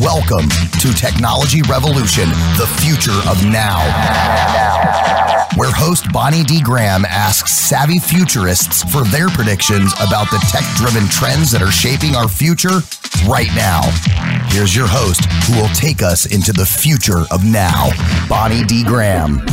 Welcome to Technology Revolution, the future of now. Where host Bonnie D. Graham asks savvy futurists for their predictions about the tech driven trends that are shaping our future right now. Here's your host who will take us into the future of now, Bonnie D. Graham.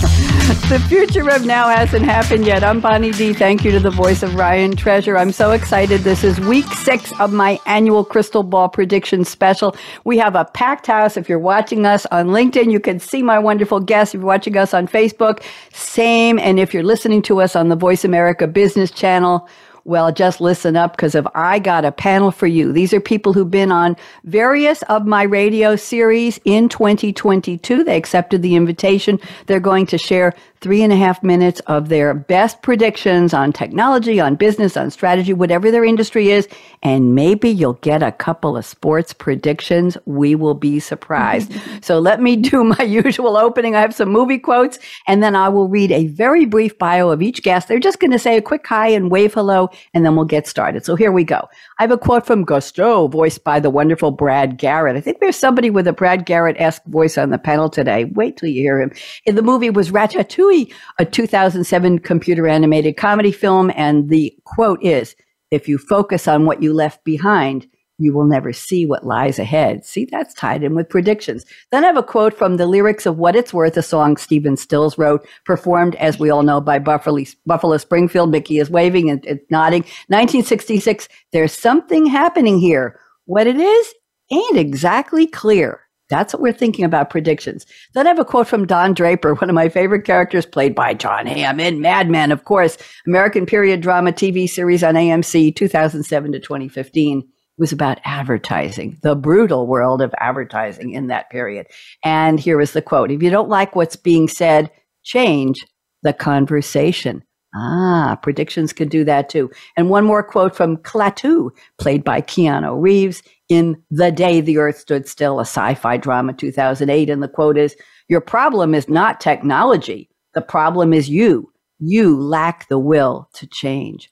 the future of now hasn't happened yet. I'm Bonnie D. Thank you to the voice of Ryan Treasure. I'm so excited. This is week six of my annual Crystal Ball Prediction Special. We have a packed house. If you're watching us on LinkedIn, you can see my wonderful guests. If you're watching us on Facebook, same. And if you're listening to us on the Voice America Business Channel, well, just listen up because if I got a panel for you, these are people who've been on various of my radio series in 2022. They accepted the invitation. They're going to share three and a half minutes of their best predictions on technology, on business, on strategy, whatever their industry is. And maybe you'll get a couple of sports predictions. We will be surprised. so let me do my usual opening. I have some movie quotes and then I will read a very brief bio of each guest. They're just going to say a quick hi and wave hello and then we'll get started. So here we go. I have a quote from Gusteau, voiced by the wonderful Brad Garrett. I think there's somebody with a Brad Garrett-esque voice on the panel today. Wait till you hear him. In the movie was Ratatouille a 2007 computer animated comedy film. And the quote is, if you focus on what you left behind, you will never see what lies ahead. See, that's tied in with predictions. Then I have a quote from the lyrics of What It's Worth, a song Stephen Stills wrote, performed, as we all know, by Buffalo, Buffalo Springfield. Mickey is waving and, and nodding. 1966, there's something happening here. What it is ain't exactly clear. That's what we're thinking about predictions. Then I have a quote from Don Draper, one of my favorite characters, played by Jon Hamm in Mad Men, of course, American period drama TV series on AMC 2007 to 2015 was about advertising, the brutal world of advertising in that period. And here is the quote If you don't like what's being said, change the conversation. Ah, predictions can do that too. And one more quote from Klaatu, played by Keanu Reeves in The Day the Earth Stood Still, a sci fi drama 2008. And the quote is Your problem is not technology, the problem is you. You lack the will to change.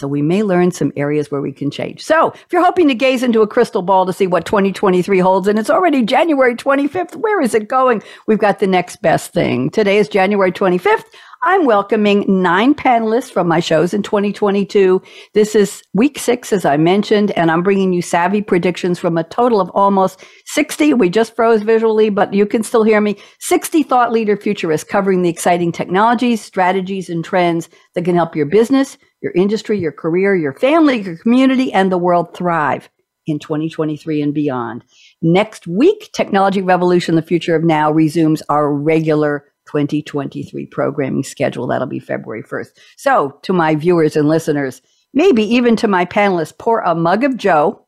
So we may learn some areas where we can change. So if you're hoping to gaze into a crystal ball to see what 2023 holds, and it's already January 25th, where is it going? We've got the next best thing. Today is January 25th. I'm welcoming nine panelists from my shows in 2022. This is week six, as I mentioned, and I'm bringing you savvy predictions from a total of almost 60. We just froze visually, but you can still hear me. 60 thought leader futurists covering the exciting technologies, strategies, and trends that can help your business, your industry, your career, your family, your community, and the world thrive in 2023 and beyond. Next week, Technology Revolution, the Future of Now resumes our regular 2023 programming schedule. That'll be February 1st. So, to my viewers and listeners, maybe even to my panelists, pour a mug of Joe,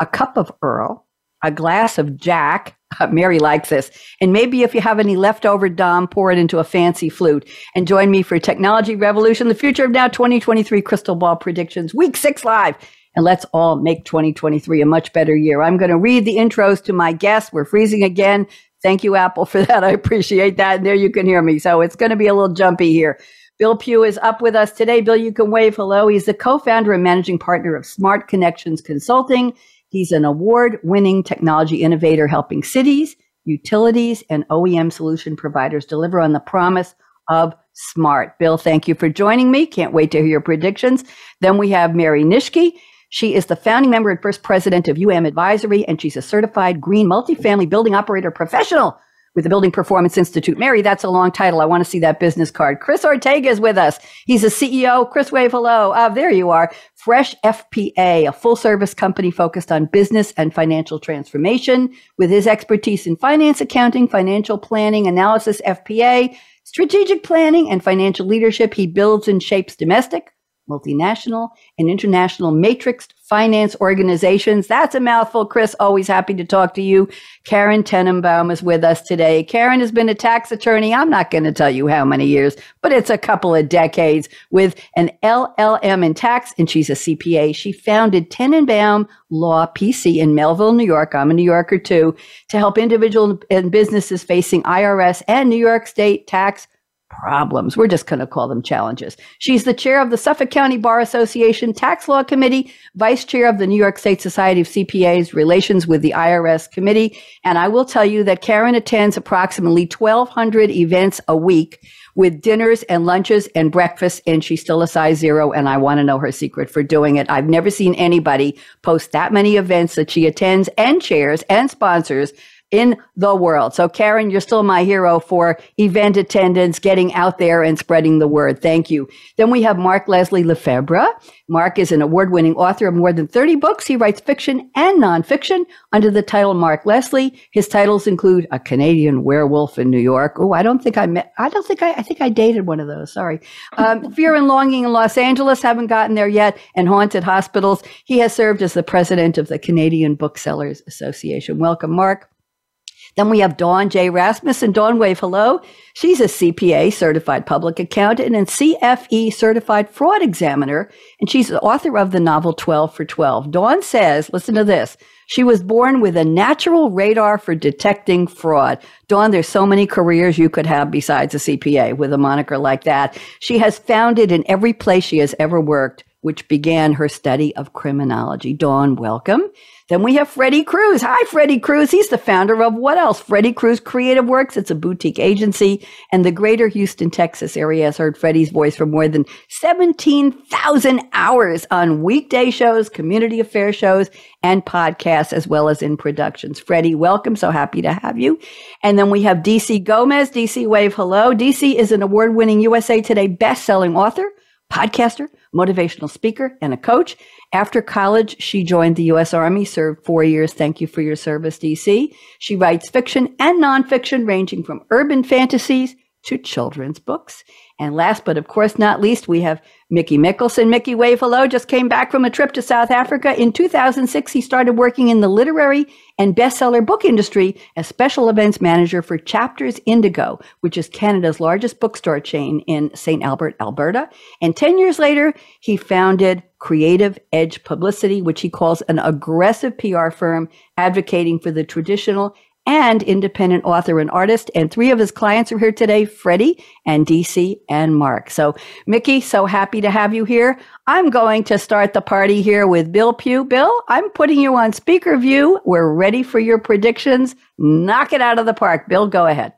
a cup of Earl, a glass of Jack. Uh, Mary likes this. And maybe if you have any leftover Dom, pour it into a fancy flute. And join me for Technology Revolution, the future of now 2023 Crystal Ball Predictions, week six live. And let's all make 2023 a much better year. I'm going to read the intros to my guests. We're freezing again. Thank you, Apple, for that. I appreciate that. And there you can hear me. So it's going to be a little jumpy here. Bill Pugh is up with us today. Bill, you can wave hello. He's the co-founder and managing partner of Smart Connections Consulting. He's an award-winning technology innovator helping cities, utilities, and OEM solution providers deliver on the promise of smart. Bill, thank you for joining me. Can't wait to hear your predictions. Then we have Mary Nitschke. She is the founding member and first president of UM Advisory, and she's a certified green multifamily building operator professional with the Building Performance Institute. Mary, that's a long title. I want to see that business card. Chris Ortega is with us. He's a CEO. Chris, wave hello. Uh, there you are. Fresh FPA, a full service company focused on business and financial transformation. With his expertise in finance, accounting, financial planning, analysis, FPA, strategic planning, and financial leadership, he builds and shapes domestic, multinational, and international matrixed finance organizations. That's a mouthful, Chris. Always happy to talk to you. Karen Tenenbaum is with us today. Karen has been a tax attorney. I'm not going to tell you how many years, but it's a couple of decades with an LLM in tax, and she's a CPA. She founded Tenenbaum Law PC in Melville, New York. I'm a New Yorker too, to help individuals and businesses facing IRS and New York State tax problems. We're just going to call them challenges. She's the chair of the Suffolk County Bar Association Tax Law Committee, vice chair of the New York State Society of CPAs, relations with the IRS committee. And I will tell you that Karen attends approximately 1,200 events a week with dinners and lunches and breakfast, and she's still a size zero. And I want to know her secret for doing it. I've never seen anybody post that many events that she attends and chairs and sponsors in the world. So, Karen, you're still my hero for event attendance, getting out there and spreading the word. Thank you. Then we have Mark Leslie Lefebvre. Mark is an award winning author of more than 30 books. He writes fiction and nonfiction under the title Mark Leslie. His titles include A Canadian Werewolf in New York. Oh, I don't think I met, I don't think I, I think I dated one of those. Sorry. Um, Fear and Longing in Los Angeles. Haven't gotten there yet. And Haunted Hospitals. He has served as the president of the Canadian Booksellers Association. Welcome, Mark. Then we have Dawn J. Rasmussen. Dawn Wave, hello. She's a CPA, certified public accountant, and CFE certified fraud examiner, and she's the author of the novel 12 for 12. Dawn says, listen to this. She was born with a natural radar for detecting fraud. Dawn, there's so many careers you could have besides a CPA with a moniker like that. She has found it in every place she has ever worked which began her study of criminology. Dawn, welcome. Then we have Freddie Cruz. Hi, Freddie Cruz. He's the founder of what else? Freddie Cruz Creative Works. It's a boutique agency, and the greater Houston, Texas area has heard Freddie's voice for more than 17,000 hours on weekday shows, community affairs shows, and podcasts, as well as in productions. Freddie, welcome. So happy to have you. And then we have DC Gomez. DC Wave, hello. DC is an award winning USA Today best selling author podcaster, motivational speaker, and a coach. After college, she joined the U.S. Army, served four years. Thank you for your service, DC. She writes fiction and nonfiction, ranging from urban fantasies to children's books. And last but of course not least, we have Mickey Mikkelson. Mickey Wave Hello just came back from a trip to South Africa. In 2006, he started working in the literary and bestseller book industry as special events manager for Chapters Indigo, which is Canada's largest bookstore chain in St. Albert, Alberta. And 10 years later, he founded Creative Edge Publicity, which he calls an aggressive PR firm advocating for the traditional and independent author and artist. And three of his clients are here today, Freddie and DC and Mark. So Mickey, so happy to have you here. I'm going to start the party here with Bill Pugh. Bill, I'm putting you on speaker view. We're ready for your predictions. Knock it out of the park. Bill, go ahead.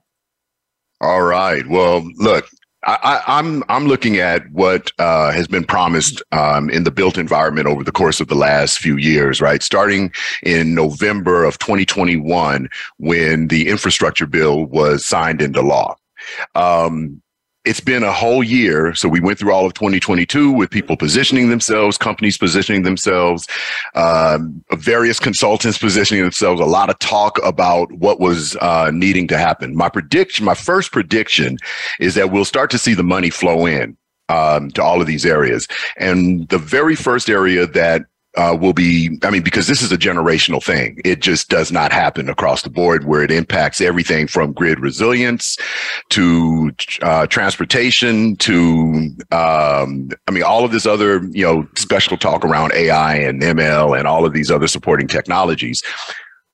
All right. Well, look, I, am I'm, I'm looking at what uh, has been promised um, in the built environment over the course of the last few years, right? Starting in November of 2021, when the infrastructure bill was signed into law. Um, it's been a whole year. So we went through all of 2022 with people positioning themselves, companies positioning themselves, um, various consultants positioning themselves, a lot of talk about what was uh, needing to happen. My prediction, my first prediction is that we'll start to see the money flow in um, to all of these areas. And the very first area that uh, will be, I mean, because this is a generational thing. It just does not happen across the board where it impacts everything from grid resilience to uh, transportation to, um, I mean, all of this other, you know, special talk around AI and ML and all of these other supporting technologies.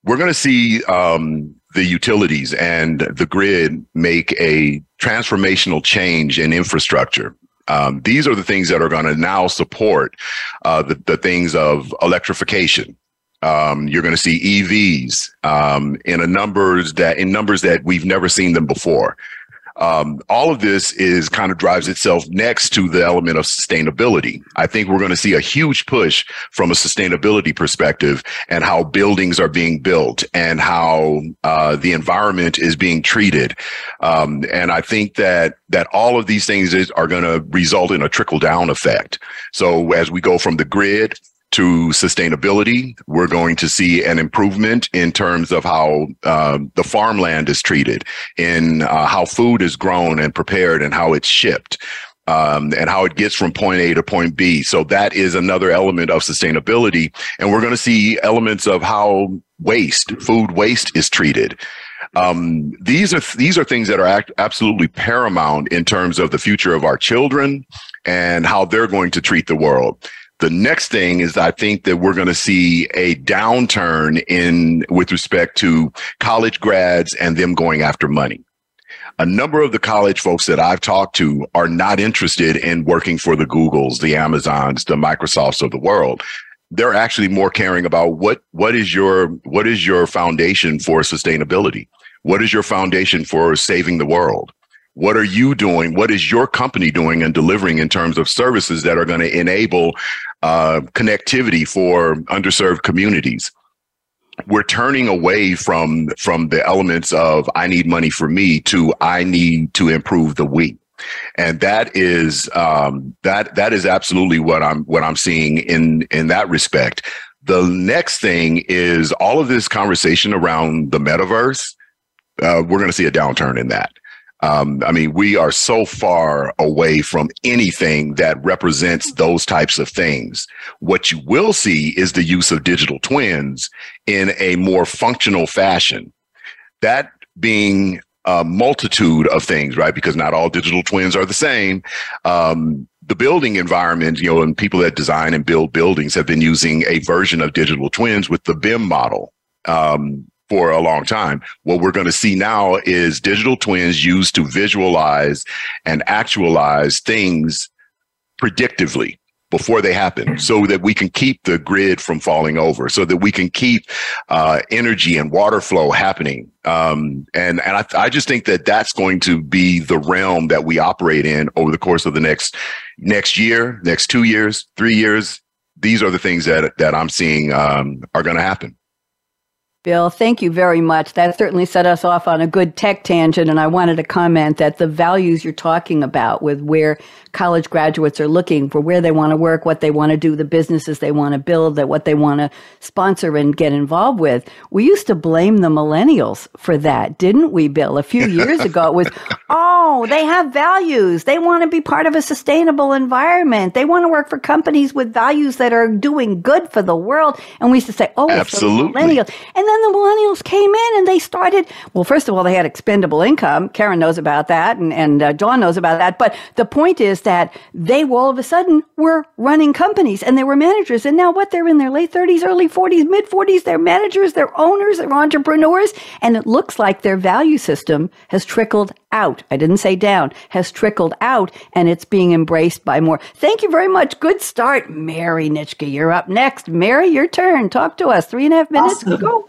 We're going to see um, the utilities and the grid make a transformational change in infrastructure um, these are the things that are going to now support uh, the, the things of electrification. Um, you're going to see EVs um, in a numbers that in numbers that we've never seen them before. Um, all of this is kind of drives itself next to the element of sustainability. I think we're going to see a huge push from a sustainability perspective and how buildings are being built and how uh, the environment is being treated. Um, and I think that that all of these things is, are going to result in a trickle down effect. So as we go from the grid to sustainability. We're going to see an improvement in terms of how uh, the farmland is treated, in uh, how food is grown and prepared, and how it's shipped. um, and how it gets from point A to point B. So that is another element of sustainability. And we're going to see elements of how waste, food waste is treated. Um, these are these are things that are absolutely paramount in terms of the future of our children and how they're going to treat the world. The next thing is I think that we're going to see a downturn in with respect to college grads and them going after money. A number of the college folks that I've talked to are not interested in working for the Googles, the Amazons, the Microsofts of the world. They're actually more caring about what what is your what is your foundation for sustainability? What is your foundation for saving the world? What are you doing? What is your company doing and delivering in terms of services that are going to enable uh, connectivity for underserved communities? We're turning away from from the elements of I need money for me to I need to improve the we and that is um, that that is absolutely what I'm what I'm seeing in in that respect. The next thing is all of this conversation around the metaverse. Uh, we're going to see a downturn in that. Um, I mean, we are so far away from anything that represents those types of things. What you will see is the use of digital twins in a more functional fashion. That being a multitude of things, right? Because not all digital twins are the same. Um, the building environment, you know, and people that design and build buildings have been using a version of digital twins with the BIM model. Um, for a long time. What we're going to see now is digital twins used to visualize and actualize things predictively before they happen so that we can keep the grid from falling over so that we can keep uh, energy and water flow happening. Um, and and I, I just think that that's going to be the realm that we operate in over the course of the next next year next two years three years. These are the things that that i'm seeing um, are going to happen Bill, thank you very much. That certainly set us off on a good tech tangent. And I wanted to comment that the values you're talking about with where college graduates are looking for where they want to work, what they want to do, the businesses they want to build, that what they want to sponsor and get involved with. We used to blame the millennials for that, didn't we, Bill? A few years ago, it was, oh, they have values. They want to be part of a sustainable environment. They want to work for companies with values that are doing good for the world. And we used to say, oh, Absolutely. millennials. And then the millennials came in and they started, well, first of all, they had expendable income. Karen knows about that and, and uh, John knows about that. But the point is that they all of a sudden were running companies and they were managers. And now what? They're in their late 30s, early 40s, mid 40s. They're managers, they're owners, they're entrepreneurs. And it looks like their value system has trickled out. I didn't say down, has trickled out and it's being embraced by more. Thank you very much. Good start. Mary Nitschke, you're up next. Mary, your turn. Talk to us. Three and a half minutes. Awesome. Go.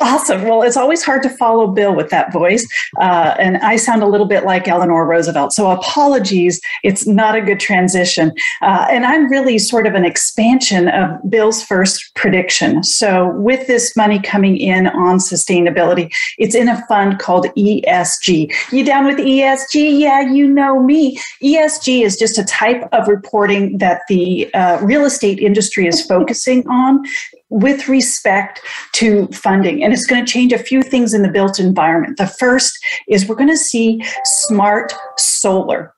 Awesome. Well, it's always hard to follow Bill with that voice. Uh, and I sound a little bit like Eleanor Roosevelt. So apologies. It's not a good transition. Uh, and I'm really sort of an expansion of Bill's first prediction. So with this money coming in on sustainability, it's in a fund called ESG. You down with ESG? Yeah, you know me. ESG is just a type of reporting that the uh, real estate industry is focusing on with respect to funding. And it's going to change a few things in the built environment. The first is we're going to see smart solar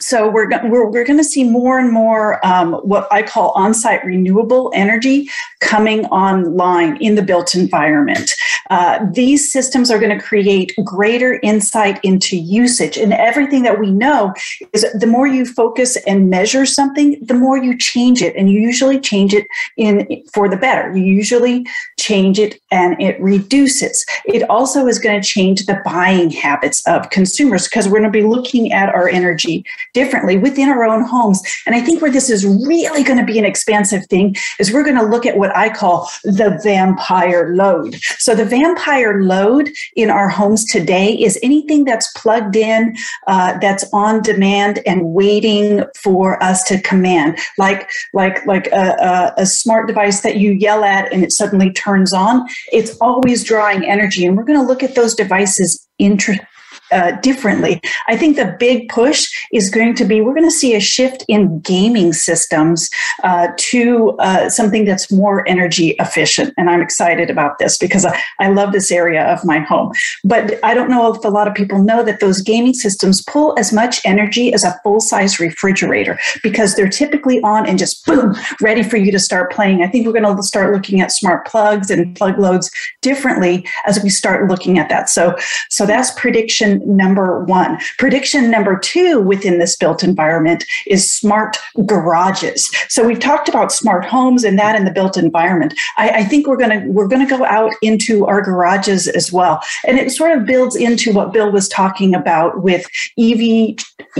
so we're, we're, we're going to see more and more um, what I call on-site renewable energy coming online in the built environment. Uh, these systems are going to create greater insight into usage. And everything that we know is the more you focus and measure something, the more you change it. And you usually change it in for the better. You usually change it and it reduces. It also is going to change the buying habits of consumers because we're going to be looking at our energy differently within our own homes. And I think where this is really going to be an expansive thing is we're going to look at what I call the vampire load. So the vampire load in our homes today is anything that's plugged in, uh, that's on demand and waiting for us to command, like like like a, a, a smart device that you yell at and it suddenly turns on. It's always drawing energy, and we're going to look at those devices inter- uh, differently. I think the big push is going to be we're going to see a shift in gaming systems uh, to uh, something that's more energy efficient. And I'm excited about this because I, I love this area of my home. But I don't know if a lot of people know that those gaming systems pull as much energy as a full size refrigerator because they're typically on and just boom, ready for you to start playing. I think we're going to start looking at smart plugs and plug loads differently as we start looking at that. So, so that's prediction number one. Prediction number two within this built environment is smart garages. So we've talked about smart homes and that in the built environment. I, I think we're to we're to go out into our garages as well, and it sort of builds into what Bill was talking about with EV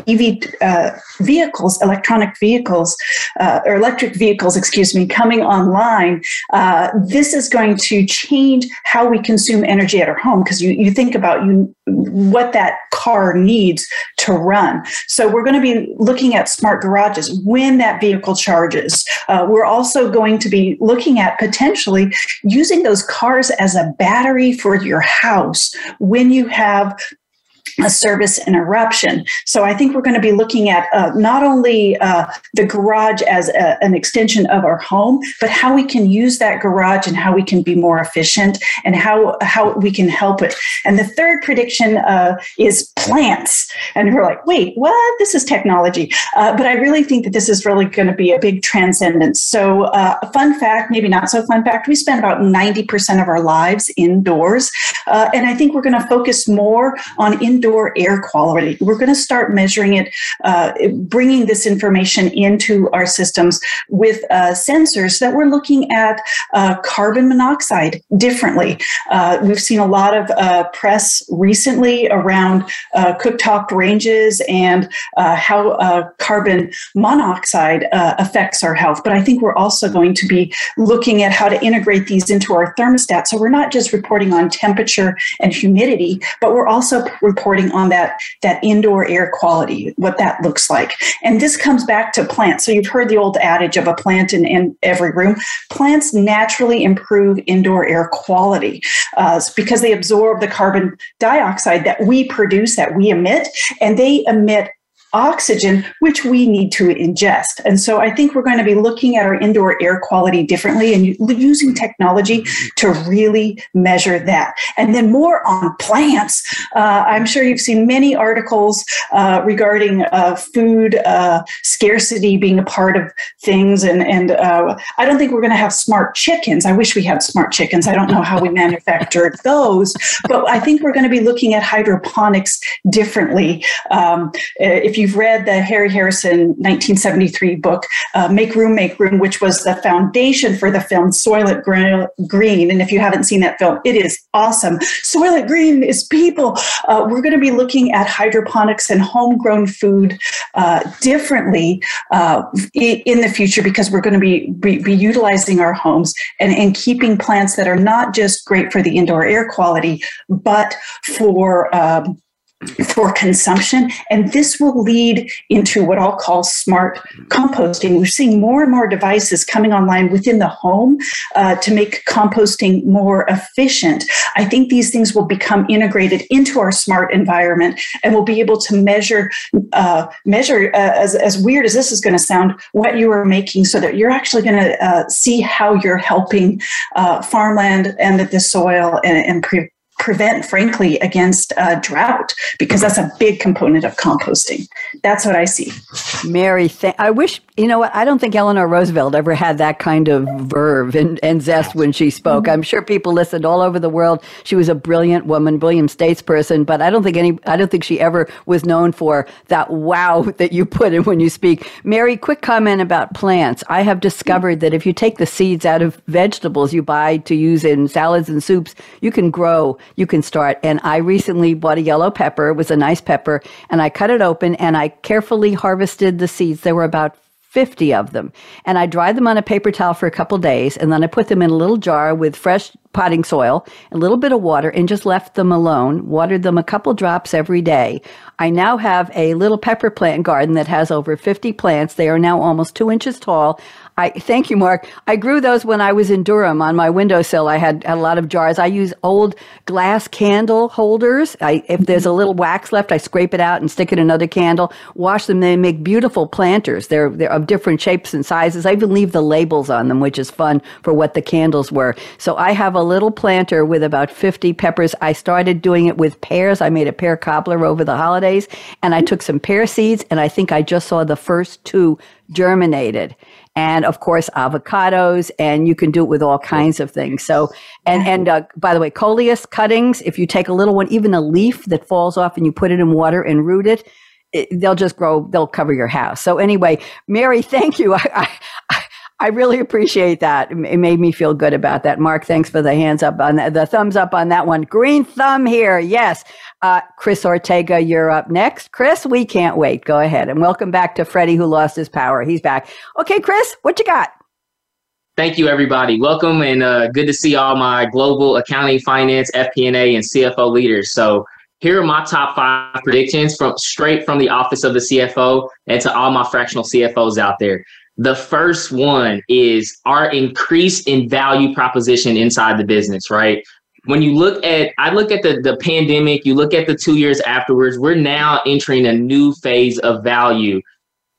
EV uh, vehicles, electronic vehicles, uh, or electric vehicles, excuse me, coming online. Uh, this is going to change how we consume energy at our home because you, you think about you what that car needs to run. So we're going to be looking at smart garages when that vehicle charges. Uh, we're also going to be looking at potentially using those cars as a battery for your house when you have a service interruption. So I think we're going to be looking at uh, not only uh, the garage as a, an extension of our home, but how we can use that garage and how we can be more efficient and how how we can help it. And the third prediction uh, is plants. And we're like, wait, what? This is technology. Uh, but I really think that this is really going to be a big transcendence. So uh, a fun fact, maybe not so fun fact, we spend about 90% of our lives indoors. Uh, and I think we're going to focus more on indoor indoor air quality. We're going to start measuring it, uh, bringing this information into our systems with uh, sensors that we're looking at uh, carbon monoxide differently. Uh, we've seen a lot of uh, press recently around uh, cooktop ranges and how carbon monoxide affects our health. But I think we're also going to be looking at how to integrate these into our thermostat. So we're not just reporting on temperature and humidity, but we're also reporting reporting on that that indoor air quality, what that looks like. And this comes back to plants. So you've heard the old adage of a plant in, in every room. Plants naturally improve indoor air quality uh, because they absorb the carbon dioxide that we produce, that we emit, and they emit oxygen, which we need to ingest. And so I think we're going to be looking at our indoor air quality differently and using technology to really measure that. And then more on plants. Uh, I'm sure you've seen many articles uh, regarding uh, food uh, scarcity being a part of things. And, and uh, I don't think we're going to have smart chickens. I wish we had smart chickens. I don't know how we manufactured those, but I think we're going to be looking at hydroponics differently. Um, if you you've read the Harry Harrison 1973 book, uh, Make Room, Make Room, which was the foundation for the film Soylent Green. And if you haven't seen that film, it is awesome. Soylent Green is people. Uh, we're going to be looking at hydroponics and homegrown food uh, differently uh, in the future because we're going to be, be, be utilizing our homes and, and keeping plants that are not just great for the indoor air quality, but for um, for consumption. And this will lead into what I'll call smart composting. We're seeing more and more devices coming online within the home uh, to make composting more efficient. I think these things will become integrated into our smart environment and we'll be able to measure, uh, measure uh, as, as weird as this is going to sound, what you are making so that you're actually going to uh, see how you're helping uh, farmland and the soil and, and pre- prevent, frankly, against uh, drought because that's a big component of composting. That's what I see. Mary, th- I wish, you know what, I don't think Eleanor Roosevelt ever had that kind of verve and, and zest when she spoke. Mm-hmm. I'm sure people listened all over the world. She was a brilliant woman, brilliant statesperson, but I don't think any, I don't think she ever was known for that wow that you put in when you speak. Mary, quick comment about plants. I have discovered that if you take the seeds out of vegetables you buy to use in salads and soups, you can grow you can start. And I recently bought a yellow pepper. It was a nice pepper. And I cut it open and I carefully harvested the seeds. There were about 50 of them. And I dried them on a paper towel for a couple days. And then I put them in a little jar with fresh potting soil, a little bit of water, and just left them alone. Watered them a couple drops every day. I now have a little pepper plant garden that has over 50 plants. They are now almost two inches tall. I thank you, Mark. I grew those when I was in Durham on my windowsill. I had, had a lot of jars. I use old glass candle holders. I, if there's a little wax left, I scrape it out and stick it in another candle. Wash them. They make beautiful planters. They're they're of different shapes and sizes. I even leave the labels on them, which is fun for what the candles were. So I have a little planter with about 50 peppers. I started doing it with pears. I made a pear cobbler over the holidays, and I took some pear seeds, and I think I just saw the first two germinated. And of course avocados and you can do it with all kinds of things. So and and uh, by the way coleus cuttings if you take a little one even a leaf that falls off and you put it in water and root it, it they'll just grow they'll cover your house. So anyway mary thank you. I, I, I really appreciate that. It made me feel good about that. Mark, thanks for the hands up on that, the thumbs up on that one. Green thumb here. Yes. Uh, Chris Ortega, you're up next. Chris, we can't wait. Go ahead. And welcome back to Freddie who lost his power. He's back. Okay, Chris, what you got? Thank you, everybody. Welcome and uh, good to see all my global accounting, finance, FP&A, and CFO leaders. So here are my top five predictions from straight from the office of the CFO and to all my fractional CFOs out there. The first one is our increase in value proposition inside the business, right? When you look at, I look at the, the pandemic, you look at the two years afterwards, we're now entering a new phase of value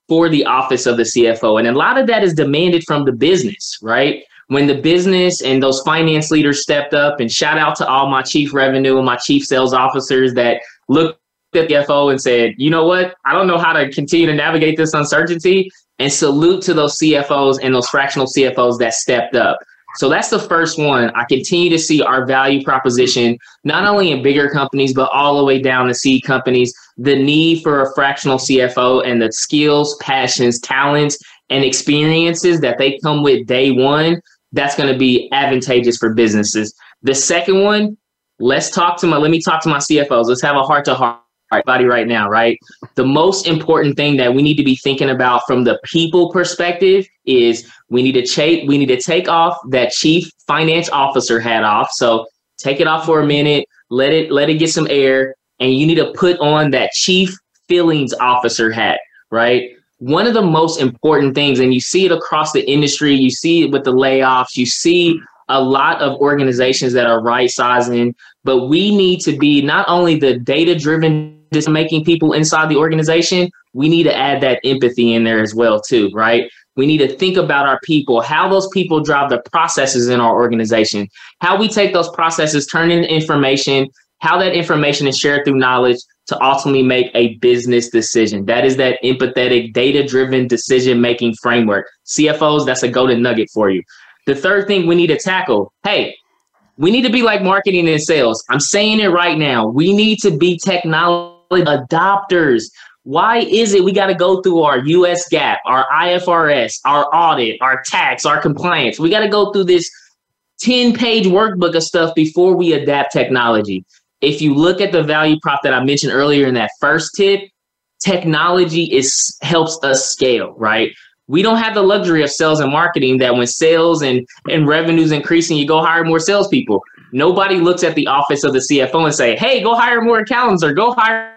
for the office of the CFO. And a lot of that is demanded from the business, right? When the business and those finance leaders stepped up, and shout out to all my chief revenue and my chief sales officers that looked at the CFO and said, you know what? I don't know how to continue to navigate this uncertainty and salute to those CFOs and those fractional CFOs that stepped up. So that's the first one. I continue to see our value proposition, not only in bigger companies, but all the way down to C companies, the need for a fractional CFO and the skills, passions, talents, and experiences that they come with day one. That's going to be advantageous for businesses. The second one, let's talk to my, let me talk to my CFOs. Let's have a heart to heart body right now, right? The most important thing that we need to be thinking about from the people perspective is we need to take we need to take off that chief finance officer hat off. So take it off for a minute, let it let it get some air, and you need to put on that chief feelings officer hat, right? One of the most important things, and you see it across the industry, you see it with the layoffs, you see a lot of organizations that are right sizing, but we need to be not only the data driven decision making people inside the organization, we need to add that empathy in there as well too, right? We need to think about our people, how those people drive the processes in our organization, how we take those processes, turn into information, how that information is shared through knowledge to ultimately make a business decision. That is that empathetic, data driven decision making framework. CFOs, that's a golden nugget for you. The third thing we need to tackle hey, we need to be like marketing and sales. I'm saying it right now. We need to be technology adopters. Why is it we got to go through our US GAAP, our IFRS, our audit, our tax, our compliance? We got to go through this 10 page workbook of stuff before we adapt technology. If you look at the value prop that I mentioned earlier in that first tip, technology is helps us scale, right? We don't have the luxury of sales and marketing that when sales and, and revenues increasing, you go hire more salespeople. Nobody looks at the office of the CFO and say, hey, go hire more accountants or go hire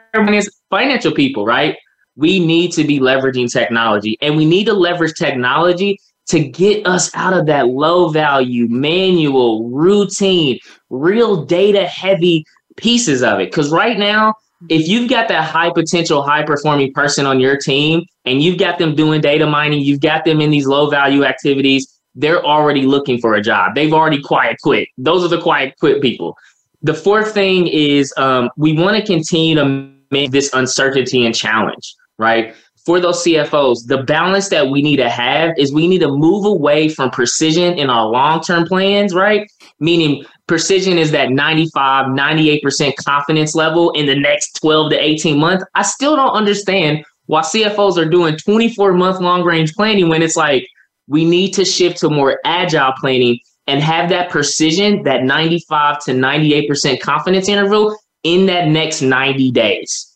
financial people, right? We need to be leveraging technology and we need to leverage technology to get us out of that low value, manual, routine, real data heavy pieces of it. Because right now, if you've got that high potential, high performing person on your team and you've got them doing data mining, you've got them in these low value activities, they're already looking for a job. They've already quiet quit. Those are the quiet quit people. The fourth thing is um, we want to continue to make this uncertainty and challenge, right? For those CFOs, the balance that we need to have is we need to move away from precision in our long term plans, right? Meaning precision is that 95, 98% confidence level in the next 12 to 18 months. I still don't understand why CFOs are doing 24 month long range planning when it's like we need to shift to more agile planning and have that precision, that 95 to 98% confidence interval in that next 90 days.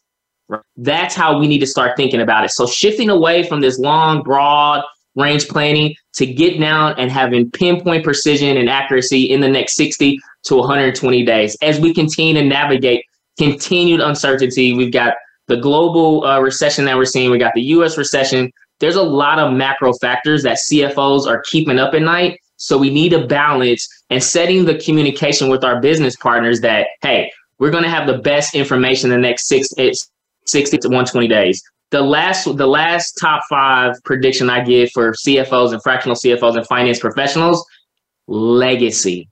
That's how we need to start thinking about it. So shifting away from this long, broad range planning to get down and having pinpoint precision and accuracy in the next 60 to 120 days. As we continue to navigate continued uncertainty, we've got the global uh, recession that we're seeing, we got the US recession, there's a lot of macro factors that CFOs are keeping up at night. So we need a balance and setting the communication with our business partners that, hey, we're going to have the best information in the next six, 60 to 120 days. The last, the last top five prediction I give for CFOs and fractional CFOs and finance professionals, legacy.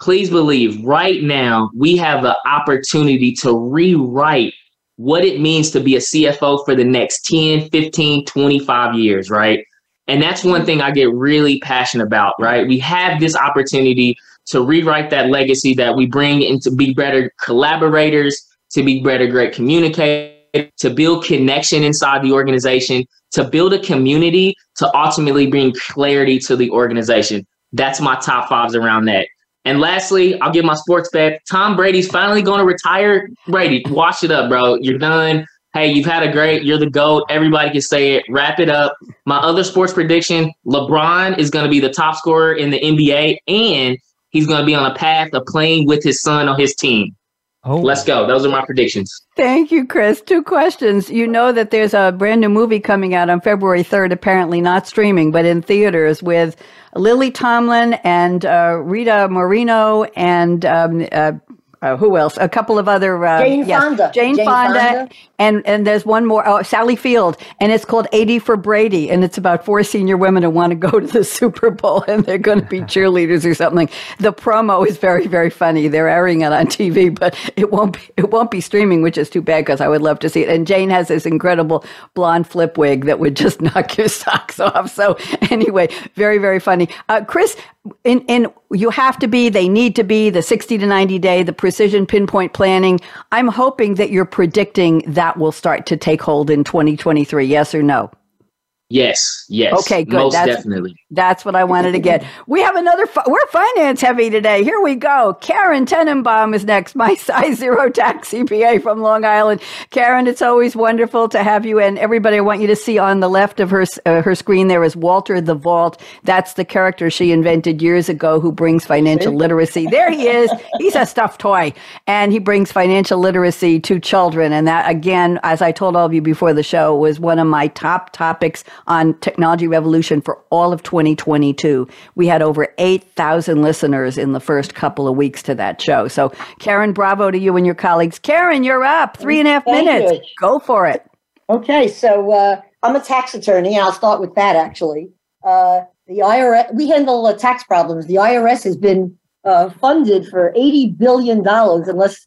Please believe right now we have the opportunity to rewrite what it means to be a CFO for the next 10, 15, 25 years, right? And that's one thing I get really passionate about, right? We have this opportunity to rewrite that legacy that we bring in to be better collaborators, to be better great communicators, to build connection inside the organization, to build a community, to ultimately bring clarity to the organization. That's my top fives around that. And lastly, I'll give my sports bet. Tom Brady's finally going to retire. Brady, wash it up, bro. You're done. Hey, you've had a great, you're the GOAT. Everybody can say it. Wrap it up. My other sports prediction LeBron is going to be the top scorer in the NBA, and he's going to be on a path of playing with his son on his team. Oh. Let's go. Those are my predictions. Thank you, Chris. Two questions. You know that there's a brand new movie coming out on February 3rd, apparently not streaming, but in theaters with Lily Tomlin and uh, Rita Moreno and um, uh, uh, who else? A couple of other uh, Jane yes, Fonda. Jane, Jane Fonda, Fonda, and and there's one more. Oh, Sally Field, and it's called 80 for Brady, and it's about four senior women who want to go to the Super Bowl, and they're going to be cheerleaders or something. The promo is very very funny. They're airing it on TV, but it won't be, it won't be streaming, which is too bad because I would love to see it. And Jane has this incredible blonde flip wig that would just knock your socks off. So anyway, very very funny. Uh, Chris, in in you have to be, they need to be the 60 to 90 day, the precision pinpoint planning. I'm hoping that you're predicting that will start to take hold in 2023. Yes or no? Yes, yes. Okay, good. Most that's, definitely. That's what I wanted to get. We have another, fi- we're finance heavy today. Here we go. Karen Tenenbaum is next, my size zero tax CPA from Long Island. Karen, it's always wonderful to have you. And everybody, I want you to see on the left of her, uh, her screen, there is Walter the Vault. That's the character she invented years ago who brings financial literacy. There he is. He's a stuffed toy and he brings financial literacy to children. And that, again, as I told all of you before the show, was one of my top topics on Technology Revolution for all of 2022. We had over 8,000 listeners in the first couple of weeks to that show. So, Karen, bravo to you and your colleagues. Karen, you're up. Three and a half Thank minutes. You. Go for it. Okay, so uh, I'm a tax attorney. I'll start with that actually. Uh, the IRS, we handle uh, tax problems. The IRS has been uh, funded for $80 billion unless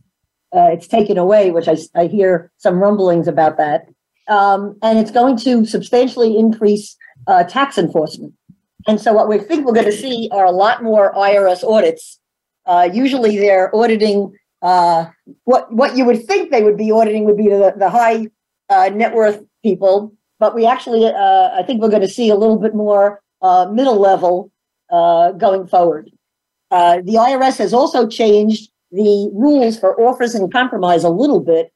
uh, it's taken away, which I, I hear some rumblings about that um, and it's going to substantially increase uh, tax enforcement. And so, what we think we're going to see are a lot more IRS audits. Uh, usually, they're auditing uh, what what you would think they would be auditing would be the, the high uh, net worth people, but we actually, uh, I think, we're going to see a little bit more uh, middle level going forward. the IRS has also changed the rules for offers and compromise a little bit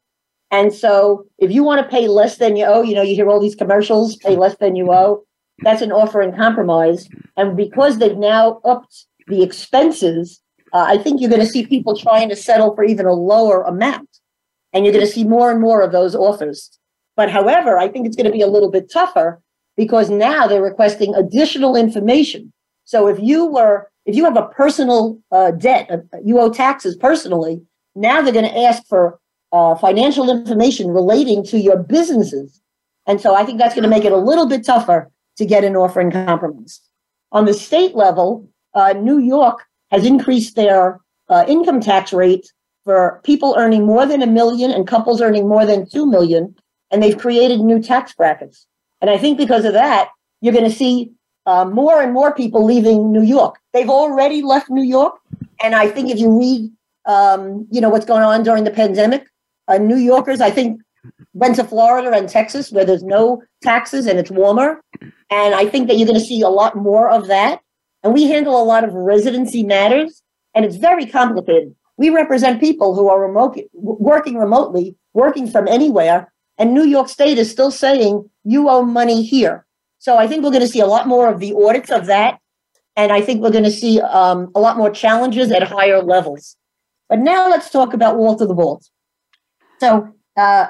and so if you want to pay less than you owe, you know, you hear all these commercials, pay less than you owe. That's an offer in compromise. And because they've now upped the expenses, uh, I think you're going to see people trying to settle for even a lower amount. And you're going to see more and more of those offers. But however, I think it's going to be a little bit tougher because now they're requesting additional information. So if you were, if you have a personal uh, debt, uh, you owe taxes personally, now they're going to ask for uh, financial information relating to your businesses. And so I think that's going to make it a little bit tougher to get an offer in compromise. On the state level, uh, New York has increased their uh, income tax rate for people earning more than a million and couples earning more than two million, and they've created new tax brackets. And I think because of that, you're going to see uh, more and more people leaving New York. They've already left New York, and I think if you read, um, you know, what's going on during the pandemic, uh, New Yorkers, I think, went to Florida and Texas where there's no taxes and it's warmer. And I think that you're going to see a lot more of that. And we handle a lot of residency matters, and it's very complicated. We represent people who are remote, working remotely, working from anywhere, and New York State is still saying you owe money here. So I think we're going to see a lot more of the audits of that, and I think we're going to see um, a lot more challenges at higher levels. But now let's talk about Walter the Vault. So uh,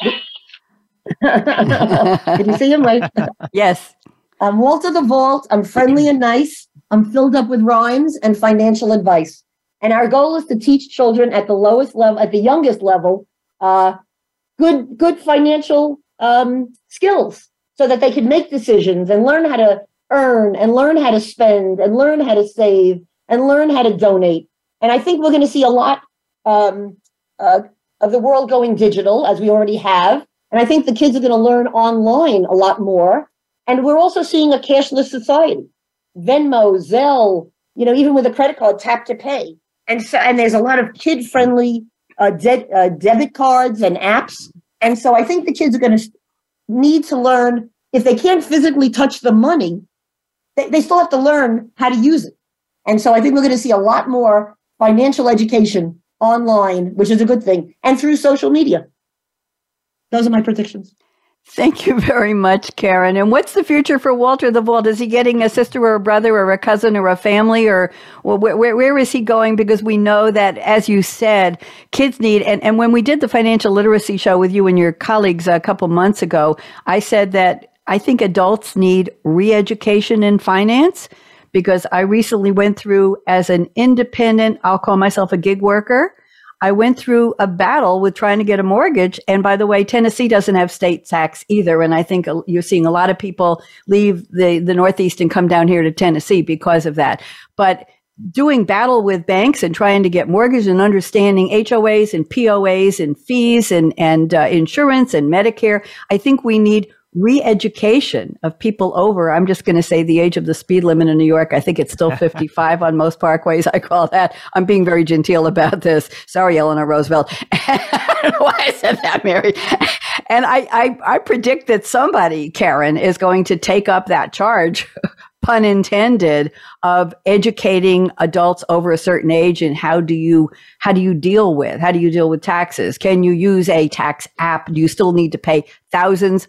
Can you see him right? yes. I'm Walter the Vault. I'm friendly and nice. I'm filled up with rhymes and financial advice. And our goal is to teach children at the lowest level, at the youngest level, uh, good good financial um, skills, so that they can make decisions and learn how to earn and learn how to spend and learn how to save and learn how to donate. And I think we're going to see a lot um, uh, of the world going digital, as we already have. And I think the kids are going to learn online a lot more. And we're also seeing a cashless society. Venmo, Zelle, you know, even with a credit card, tap to pay. And so, and there's a lot of kid-friendly uh, de- uh, debit cards and apps. And so I think the kids are going to need to learn if they can't physically touch the money, they, they still have to learn how to use it. And so I think we're going to see a lot more financial education online, which is a good thing, and through social media. Those are my predictions. Thank you very much, Karen. And what's the future for Walter the Vault? Is he getting a sister or a brother or a cousin or a family or where, where, where is he going? Because we know that, as you said, kids need, and, and when we did the financial literacy show with you and your colleagues a couple months ago, I said that I think adults need re education in finance because I recently went through as an independent, I'll call myself a gig worker. I went through a battle with trying to get a mortgage. And by the way, Tennessee doesn't have state tax either. And I think you're seeing a lot of people leave the, the Northeast and come down here to Tennessee because of that. But doing battle with banks and trying to get mortgage and understanding HOAs and POAs and fees and, and uh, insurance and Medicare, I think we need re-education of people over i'm just going to say the age of the speed limit in new york i think it's still 55 on most parkways i call that. I'm being very genteel about this. Sorry eleanor roosevelt. Why i said that mary. And I, I i predict that somebody karen is going to take up that charge pun intended of educating adults over a certain age and how do you how do you deal with how do you deal with taxes? Can you use a tax app? Do you still need to pay thousands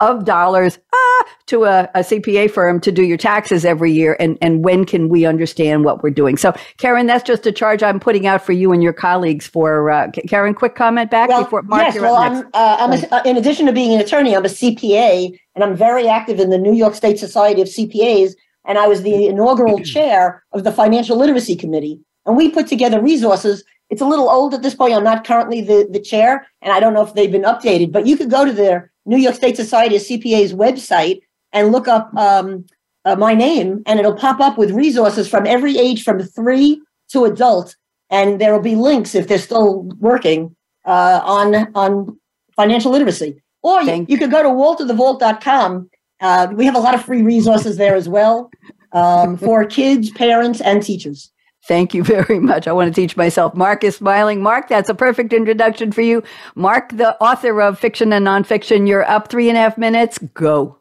of dollars ah, to a, a, CPA firm to do your taxes every year? And, and when can we understand what we're doing? So, Karen, that's just a charge I'm putting out for you and your colleagues. For uh, Karen, quick comment back well, before Mark. Yes, well, I'm, uh, I'm a, uh, in addition to being an attorney, I'm a CPA, and I'm very active in the New York State Society of CPAs. And I was the inaugural chair of the Financial Literacy Committee. And we put together resources it's a little old at this point. I'm not currently the, the chair, and I don't know if they've been updated, but you could go to their New York State Society of CPA's website and look up um, uh, my name, and it'll pop up with resources from every age from three to adult, and there will be links if they're still working uh, on on financial literacy. Or you, you, could go to walterthevault.com. Uh, we have a lot of free resources there as well um, for kids, parents, and teachers. Thank you very much. I want to teach myself. Mark is smiling. Mark, that's a perfect introduction for you. Mark, the author of fiction and nonfiction. You're up three and a half minutes. Go.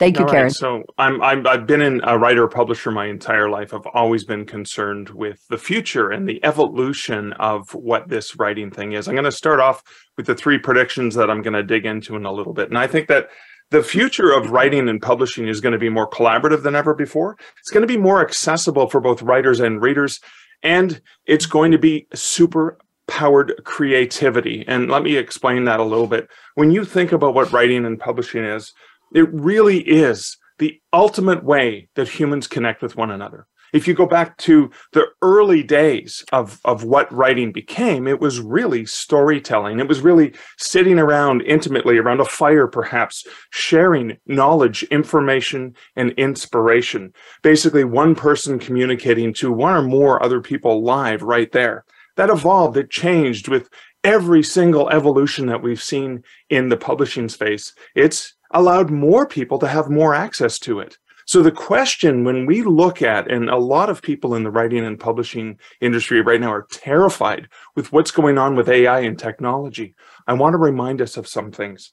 Thank you, All Karen. Right, so I'm, I'm I've been in a writer publisher my entire life. I've always been concerned with the future and the evolution of what this writing thing is. I'm going to start off with the three predictions that I'm going to dig into in a little bit. And I think that the future of writing and publishing is going to be more collaborative than ever before. It's going to be more accessible for both writers and readers, and it's going to be super powered creativity. And let me explain that a little bit. When you think about what writing and publishing is, it really is the ultimate way that humans connect with one another if you go back to the early days of, of what writing became, it was really storytelling. It was really sitting around intimately around a fire, perhaps sharing knowledge, information, and inspiration. Basically, one person communicating to one or more other people live right there. That evolved, it changed with every single evolution that we've seen in the publishing space. It's allowed more people to have more access to it. So the question when we look at, and a lot of people in the writing and publishing industry right now are terrified with what's going on with AI and technology. I want to remind us of some things.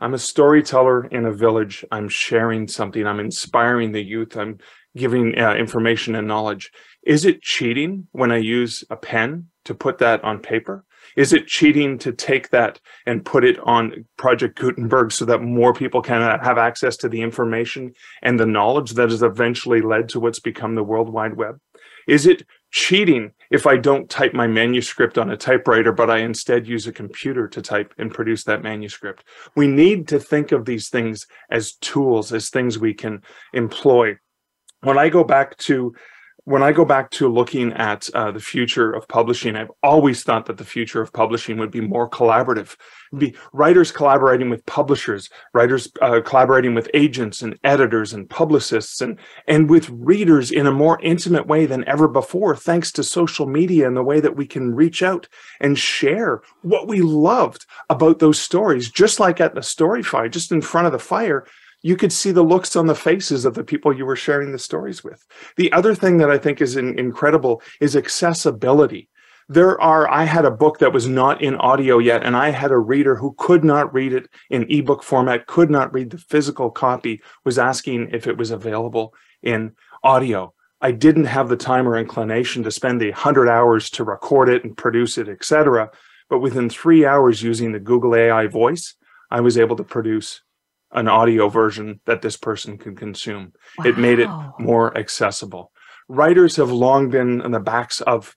I'm a storyteller in a village. I'm sharing something. I'm inspiring the youth. I'm giving uh, information and knowledge. Is it cheating when I use a pen to put that on paper? Is it cheating to take that and put it on Project Gutenberg so that more people can uh, have access to the information and the knowledge that has eventually led to what's become the World Wide Web? Is it cheating if I don't type my manuscript on a typewriter, but I instead use a computer to type and produce that manuscript. We need to think of these things as tools, as things we can employ. When I go back to when I go back to looking at uh, the future of publishing, I've always thought that the future of publishing would be more collaborative. be writers collaborating with publishers, writers uh, collaborating with agents and editors and publicists, and and with readers in a more intimate way than ever before, thanks to social media and the way that we can reach out and share what we loved about those stories, just like at the story fire, just in front of the fire you could see the looks on the faces of the people you were sharing the stories with. The other thing that I think is in, incredible is accessibility. There are, I had a book that was not in audio yet, and I had a reader who could not read it in ebook format, could not read the physical copy, was asking if it was available in audio. I didn't have the time or inclination to spend the 100 hours to record it and produce it, etc. But within three hours using the Google AI voice, I was able to produce an audio version that this person could consume. Wow. It made it more accessible. Writers have long been in the backs of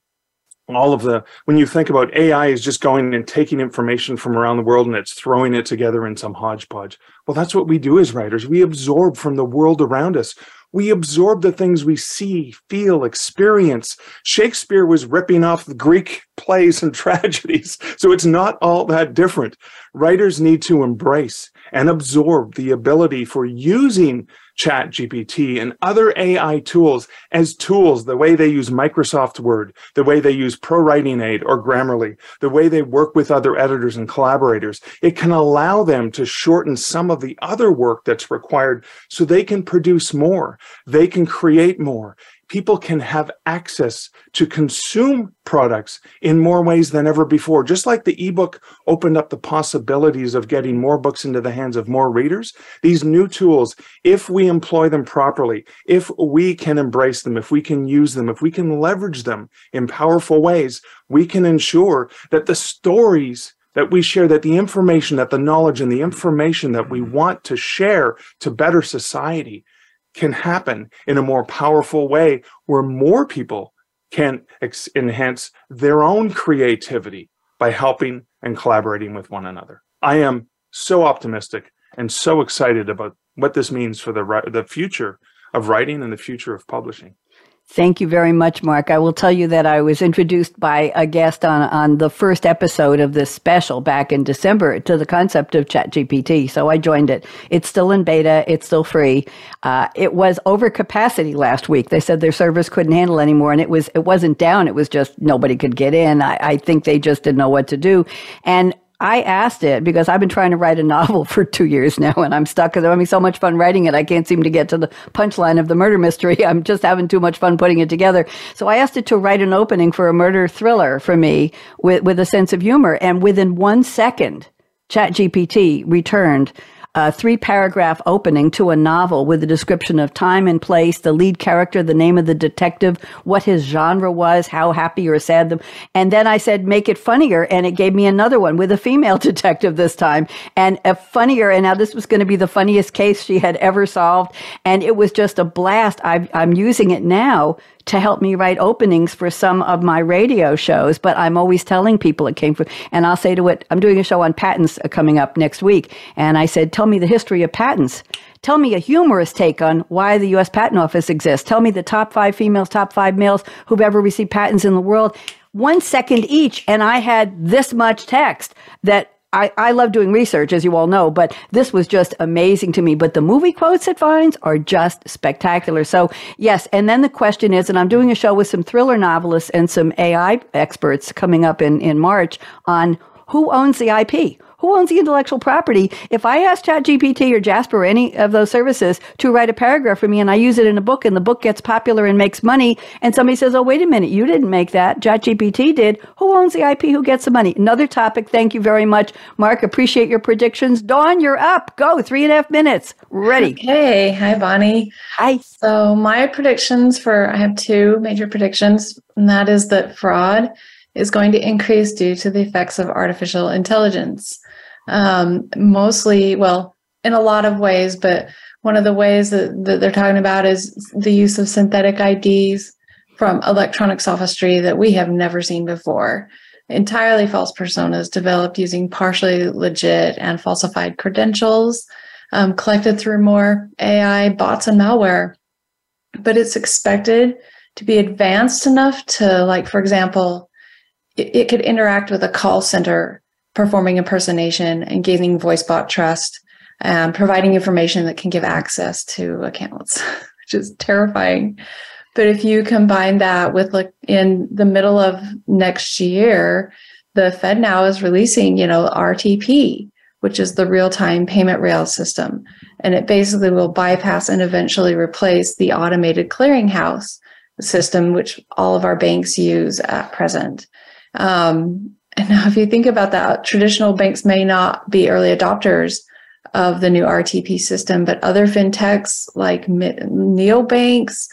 all of the when you think about AI is just going and taking information from around the world and it's throwing it together in some hodgepodge. Well, that's what we do as writers. We absorb from the world around us. We absorb the things we see, feel, experience. Shakespeare was ripping off the Greek plays and tragedies, so it's not all that different. Writers need to embrace and absorb the ability for using chat gpt and other ai tools as tools the way they use microsoft word the way they use pro writing aid or grammarly the way they work with other editors and collaborators. It can allow them to shorten some of the other work that's required so they can produce more. They can create more people can have access to consume products in more ways than ever before. Just like the ebook opened up the possibilities of getting more books into the hands of more readers, these new tools, if we employ them properly, if we can embrace them, if we can use them, if we can leverage them in powerful ways, we can ensure that the stories that we share that the information that the knowledge and the information that we want to share to better society can happen in a more powerful way where more people can ex- enhance their own creativity by helping and collaborating with one another. I am so optimistic and so excited about what this means for the the future of writing and the future of publishing. Thank you very much, Mark. I will tell you that I was introduced by a guest on, on the first episode of this special back in December to the concept of ChatGPT. So I joined it. It's still in beta. It's still free. Uh, it was over capacity last week. They said their servers couldn't handle anymore, and it was it wasn't down. It was just nobody could get in. I, I think they just didn't know what to do. And I asked it because I've been trying to write a novel for two years now and I'm stuck because I'm having so much fun writing it. I can't seem to get to the punchline of the murder mystery. I'm just having too much fun putting it together. So I asked it to write an opening for a murder thriller for me with, with a sense of humor. And within one second, ChatGPT returned a three paragraph opening to a novel with a description of time and place, the lead character, the name of the detective, what his genre was, how happy or sad them. And then I said, make it funnier. And it gave me another one with a female detective this time and a funnier. And now this was going to be the funniest case she had ever solved. And it was just a blast. i I'm using it now to help me write openings for some of my radio shows, but I'm always telling people it came from, and I'll say to it, I'm doing a show on patents uh, coming up next week. And I said, tell me the history of patents. Tell me a humorous take on why the U.S. Patent Office exists. Tell me the top five females, top five males who've ever received patents in the world. One second each. And I had this much text that I, I love doing research, as you all know, but this was just amazing to me. But the movie quotes it finds are just spectacular. So, yes. And then the question is, and I'm doing a show with some thriller novelists and some AI experts coming up in, in March on who owns the IP? Who owns the intellectual property? If I ask ChatGPT or Jasper or any of those services to write a paragraph for me and I use it in a book and the book gets popular and makes money and somebody says, oh, wait a minute, you didn't make that. ChatGPT did. Who owns the IP? Who gets the money? Another topic. Thank you very much, Mark. Appreciate your predictions. Dawn, you're up. Go. Three and a half minutes. Ready. Okay. Hi, Bonnie. Hi. So my predictions for, I have two major predictions, and that is that fraud is going to increase due to the effects of artificial intelligence um, mostly, well, in a lot of ways, but one of the ways that, that they're talking about is the use of synthetic IDs, from electronic sophistry that we have never seen before. Entirely false personas developed using partially legit and falsified credentials, um, collected through more AI bots and malware. But it's expected to be advanced enough to, like, for example, it, it could interact with a call center performing impersonation and gaining voice bot trust and providing information that can give access to accounts, which is terrifying. But if you combine that with like in the middle of next year, the Fed now is releasing, you know, RTP, which is the real-time payment rail system. And it basically will bypass and eventually replace the automated clearinghouse system, which all of our banks use at present. Um, and now, if you think about that, traditional banks may not be early adopters of the new RTP system, but other fintechs like neobanks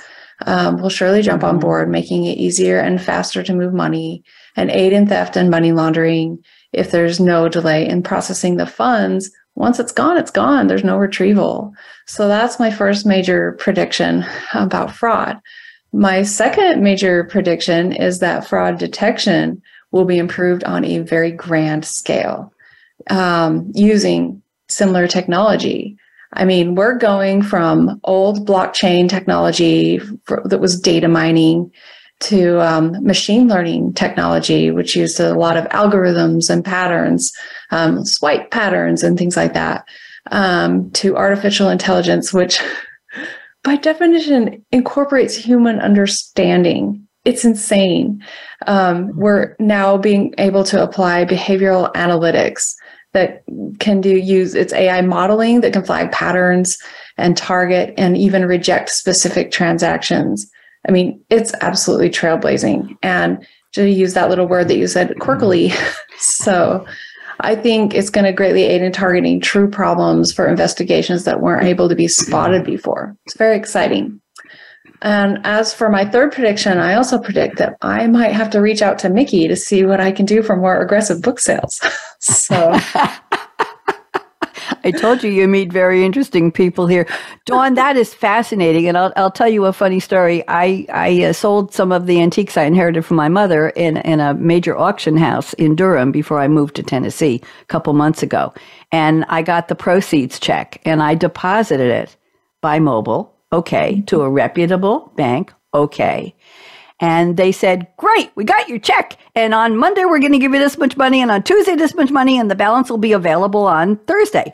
um, will surely jump on mm-hmm. board, making it easier and faster to move money and aid in theft and money laundering if there's no delay in processing the funds. Once it's gone, it's gone. There's no retrieval. So that's my first major prediction about fraud. My second major prediction is that fraud detection will be improved on a very grand scale um, using similar technology. I mean, we're going from old blockchain technology for, that was data mining to um, machine learning technology, which used a lot of algorithms and patterns, um, swipe patterns, and things like that, um, to artificial intelligence, which by definition incorporates human understanding it's insane. Um, mm-hmm. we're now being able to apply behavioral analytics that can do use its AI modeling that can flag patterns and target and even reject specific transactions. I mean, it's absolutely trailblazing. And to use that little word that you said, mm-hmm. quirkily. so I think it's going to greatly aid in targeting true problems for investigations that weren't able to be spotted mm-hmm. before. It's very exciting. And as for my third prediction, I also predict that I might have to reach out to Mickey to see what I can do for more aggressive book sales. so I told you you meet very interesting people here. Dawn, that is fascinating. And I'll, I'll tell you a funny story. I, I uh, sold some of the antiques I inherited from my mother in, in a major auction house in Durham before I moved to Tennessee a couple months ago. And I got the proceeds check and I deposited it by mobile Okay. To a reputable bank. Okay. And they said, Great, we got your check. And on Monday, we're going to give you this much money. And on Tuesday, this much money. And the balance will be available on Thursday.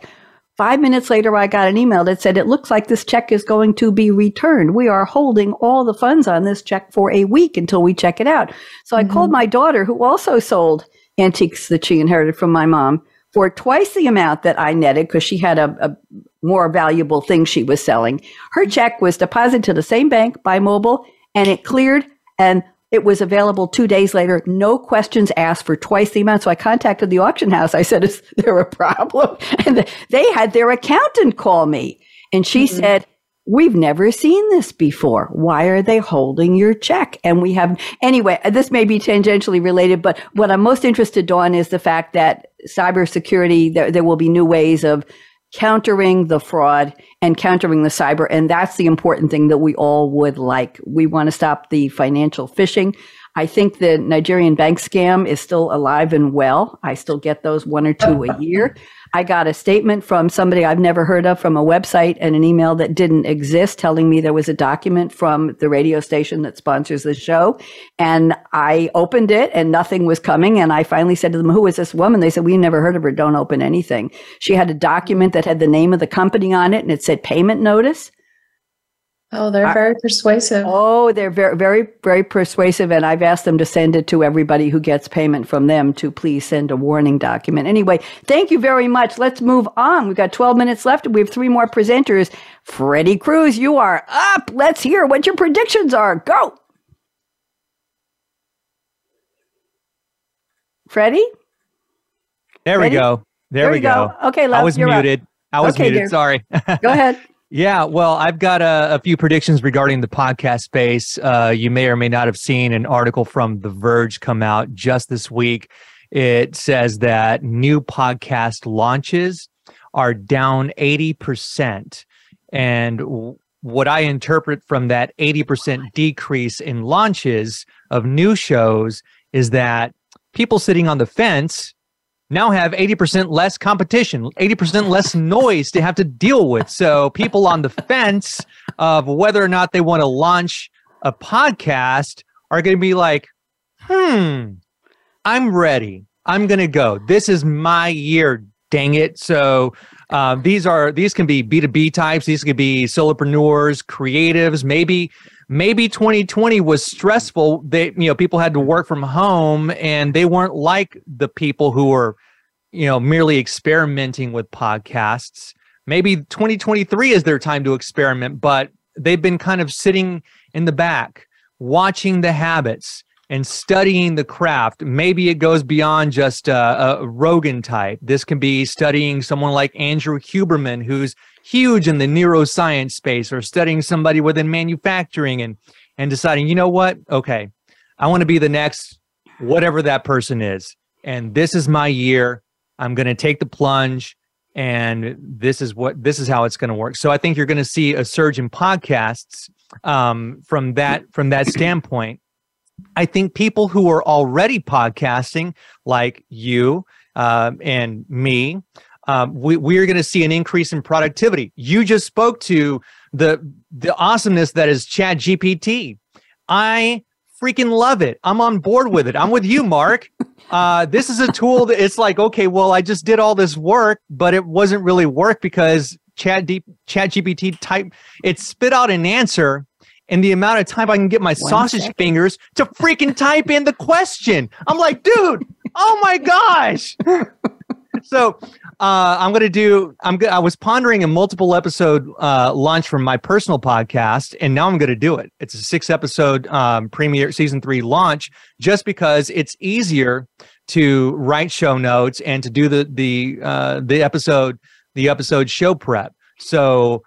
Five minutes later, I got an email that said, It looks like this check is going to be returned. We are holding all the funds on this check for a week until we check it out. So mm-hmm. I called my daughter, who also sold antiques that she inherited from my mom, for twice the amount that I netted because she had a, a, more valuable thing she was selling. Her check was deposited to the same bank by mobile and it cleared and it was available two days later. No questions asked for twice the amount. So I contacted the auction house. I said, Is there a problem? And they had their accountant call me. And she mm-hmm. said, We've never seen this before. Why are they holding your check? And we have, anyway, this may be tangentially related, but what I'm most interested in is the fact that cybersecurity, there, there will be new ways of countering the fraud and countering the cyber. And that's the important thing that we all would like. We want to stop the financial phishing. I think the Nigerian bank scam is still alive and well. I still get those one or two a year. I got a statement from somebody I've never heard of from a website and an email that didn't exist telling me there was a document from the radio station that sponsors the show. And I opened it and nothing was coming. And I finally said to them, Who is this woman? They said, We never heard of her. Don't open anything. She had a document that had the name of the company on it and it said payment notice. Oh, they're very persuasive. Oh, they're very, very, very persuasive. And I've asked them to send it to everybody who gets payment from them to please send a warning document. Anyway, thank you very much. Let's move on. We've got 12 minutes left and we have three more presenters. Freddie Cruz, you are up. Let's hear what your predictions are. Go. Freddie? There Freddie? we go. There, there we go. go. Okay, I was muted. Up. I was okay, muted. Dear. Sorry. go ahead. Yeah, well, I've got a, a, few predictions regarding the podcast space. Uh, you may or may not have seen an article from The Verge come out just this week. It says that new podcast launches are down 80%. And what I interpret from that 80% decrease in launches of new shows is that people sitting on the fence now have 80% less competition, 80% less noise to have to deal with. So people on the fence of whether or not they want to launch a podcast are going to be like, hmm, I'm ready. I'm going to go. This is my year. Dang it. So uh, these are these can be B2B types. These could be solopreneurs, creatives. Maybe maybe 2020 was stressful. They you know people had to work from home and they weren't like the people who were you know merely experimenting with podcasts. Maybe 2023 is their time to experiment, but they've been kind of sitting in the back watching the habits and studying the craft. Maybe it goes beyond just a, a Rogan type. This can be studying someone like Andrew Huberman, who's huge in the neuroscience space, or studying somebody within manufacturing and and deciding, you know what? Okay, I want to be the next whatever that person is, and this is my year. I'm going to take the plunge and this is what this is how it's going to work so i think you're going to see a surge in podcasts um, from that from that standpoint I think people who are already podcasting, like you um, and me, um, we, we're going to see an increase in productivity. You just spoke to the the awesomeness that is Chat GPT. I freaking love it. I'm on board with it. I'm with you, Mark. Uh, this is a tool that it's like, okay, well, I just did all this work, but it wasn't really work because Chat D, Chat GPT type it spit out an answer and the amount of time I can get my One sausage second. fingers to freaking type in the question. I'm like, dude, oh my gosh. so uh, I'm going to do. I'm. Go- I was pondering a multiple episode uh, launch from my personal podcast, and now I'm going to do it. It's a six episode um, premiere season three launch, just because it's easier to write show notes and to do the the uh, the episode the episode show prep. So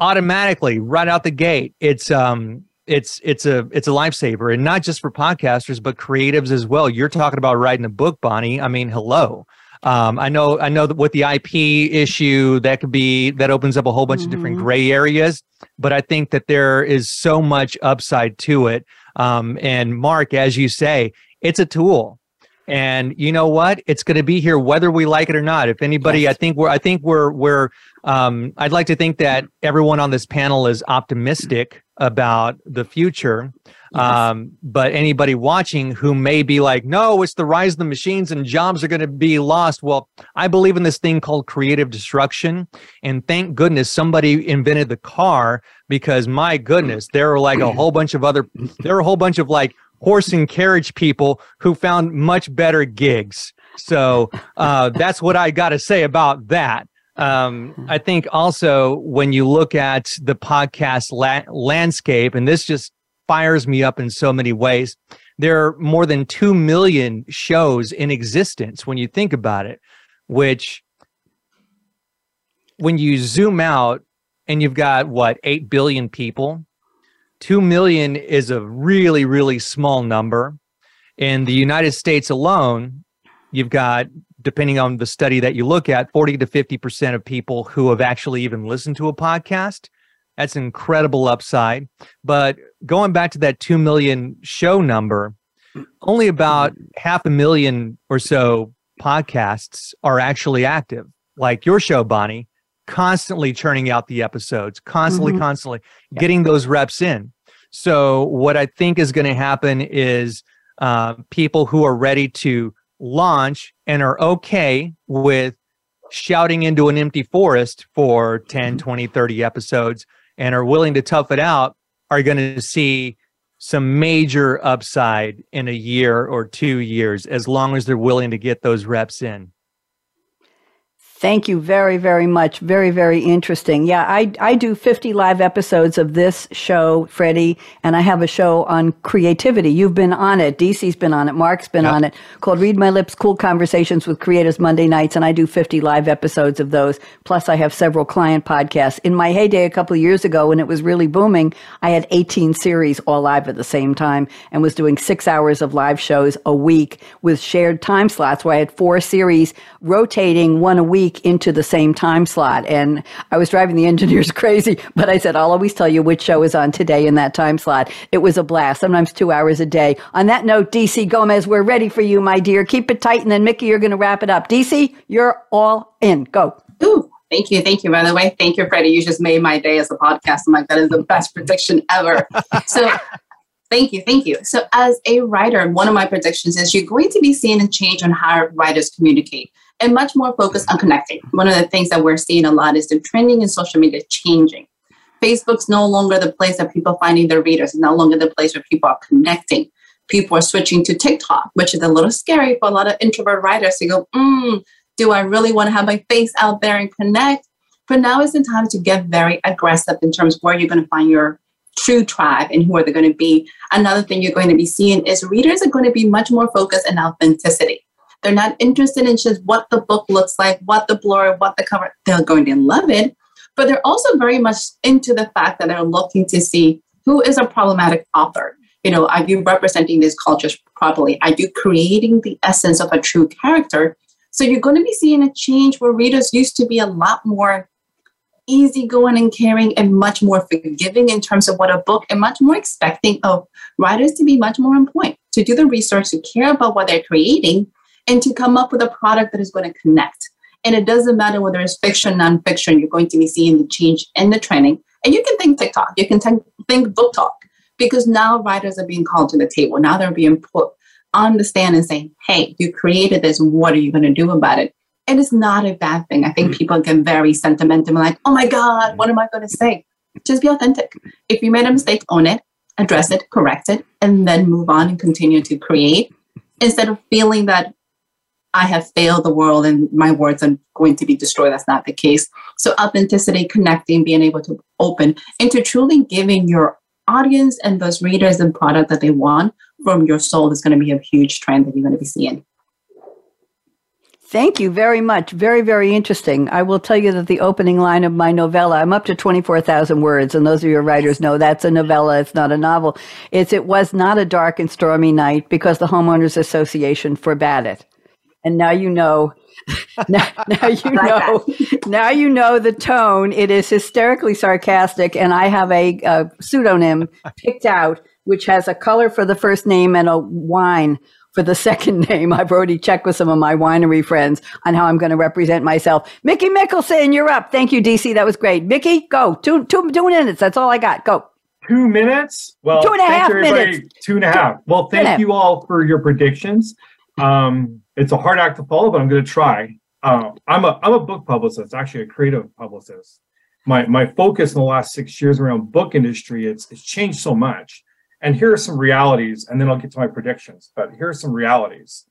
automatically right out the gate it's um it's it's a it's a lifesaver and not just for podcasters but creatives as well you're talking about writing a book bonnie i mean hello um, I know I know that with the IP issue that could be that opens up a whole bunch mm-hmm. of different mm-hmm. gray areas, but I think that there is so much upside to it. Um, and Mark, as you say, it's a tool. And you know what? It's going to be here whether we like it or not. If anybody, yes. I think we're I think we're we're um, I'd like to think that everyone on this panel is optimistic about the future. Yes. Um, but anybody watching who may be like, no, it's the rise of the machines and jobs are going to be lost. Well, I believe in this thing called creative destruction. And thank goodness somebody invented the car because my goodness, there are like a whole bunch of other, there are a whole bunch of like horse and carriage people who found much better gigs. So uh, that's what I got to say about that. Um, I think also when you look at the podcast la- landscape, and this just fires me up in so many ways, there are more than 2 million shows in existence when you think about it, which when you zoom out and you've got what, 8 billion people, 2 million is a really, really small number. In the United States alone, you've got depending on the study that you look at, 40 to 50% of people who have actually even listened to a podcast. That's an incredible upside. But going back to that 2 million show number, only about half a million or so podcasts are actually active, like your show, Bonnie, constantly churning out the episodes, constantly, mm-hmm. constantly getting those reps in. So, what I think is going to happen is uh, people who are ready to launch and are okay with shouting into an empty forest for 10, mm-hmm. 20, 30 episodes and are willing to tough it out are going to see some major upside in a year or two years as long as they're willing to get those reps in. Thank you very, very much. Very, very interesting. Yeah, I, I do 50 live episodes of this show, Freddie, and I have a show on creativity. You've been on it. DC's been on it. Mark's been yep. on it called Read My Lips Cool Conversations with Creators Monday nights, and I do 50 live episodes of those. Plus, I have several client podcasts. In my heyday a couple of years ago when it was really booming, I had 18 series all live at the same time and was doing six hours of live shows a week with shared time slots where I had four series rotating one a week week into the same time slot. And I was driving the engineers crazy, but I said, I'll always tell you which show is on today in that time slot. It was a blast, sometimes two hours a day. On that note, DC Gomez, we're ready for you, my dear. Keep it tight. And then, Mickey, you're going to wrap it up. DC, you're all in. Go. Ooh. Thank you. Thank you. By the way, thank you, Freddie. You just made my day as a podcast. I'm like, that is the best prediction ever. So Thank you. Thank you. So, as a writer, one of my predictions is you're going to be seeing a change on how writers communicate and much more focused on connecting. One of the things that we're seeing a lot is the trending in social media changing. Facebook's no longer the place that people finding their readers, it's no longer the place where people are connecting. People are switching to TikTok, which is a little scary for a lot of introvert writers to go, mm, do I really want to have my face out there and connect? But now is the time to get very aggressive in terms of where you're going to find your true tribe and who are they going to be. Another thing you're going to be seeing is readers are going to be much more focused on authenticity. They're not interested in just what the book looks like, what the blurb, what the cover. They're going to love it, but they're also very much into the fact that they're looking to see who is a problematic author. You know, are you representing these cultures properly? Are you creating the essence of a true character? So you're going to be seeing a change where readers used to be a lot more easygoing and caring and much more forgiving in terms of what a book and much more expecting of writers to be much more on point, to do the research, to care about what they're creating, and to come up with a product that is going to connect. And it doesn't matter whether it's fiction, nonfiction, you're going to be seeing the change in the training. And you can think TikTok, you can think, think BookTok, because now writers are being called to the table. Now they're being put on the stand and saying, hey, you created this, what are you going to do about it? And it is not a bad thing. I think mm. people get very sentimental, like, oh my God, what am I going to say? Just be authentic. If you made a mistake, own it, address it, correct it, and then move on and continue to create instead of feeling that I have failed the world and my words are going to be destroyed. That's not the case. So, authenticity, connecting, being able to open, into truly giving your audience and those readers the product that they want from your soul is going to be a huge trend that you're going to be seeing. Thank you very much. Very, very interesting. I will tell you that the opening line of my novella, I'm up to 24,000 words, and those of your writers know that's a novella, it's not a novel. It's It Was Not a Dark and Stormy Night because the Homeowners Association forbade it. And now you know. now, now you know. now you know the tone. It is hysterically sarcastic, and I have a, a pseudonym picked out, which has a color for the first name and a wine for the second name. I've already checked with some of my winery friends on how I'm going to represent myself. Mickey Mikkelson, you're up. Thank you, DC. That was great. Mickey, go. Two, two, two minutes. That's all I got. Go. Two minutes? Well, two and a half minutes. Two and a half. Well, thank you all for your predictions. Um, it's a hard act to follow, but I'm going to try. Uh, I'm a I'm a book publicist, actually a creative publicist. My my focus in the last six years around book industry, it's it's changed so much. And here are some realities, and then I'll get to my predictions. But here are some realities.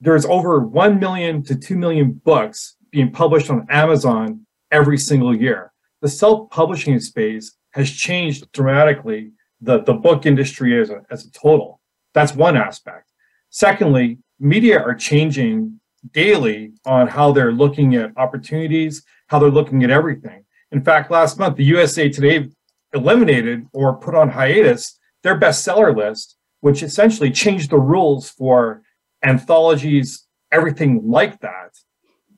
There's over 1 million to 2 million books being published on Amazon every single year. The self publishing space has changed dramatically, the, the book industry as a, as a total. That's one aspect. Secondly, media are changing daily on how they're looking at opportunities, how they're looking at everything. In fact, last month, the USA Today eliminated or put on hiatus their bestseller list, which essentially changed the rules for anthologies, everything like that.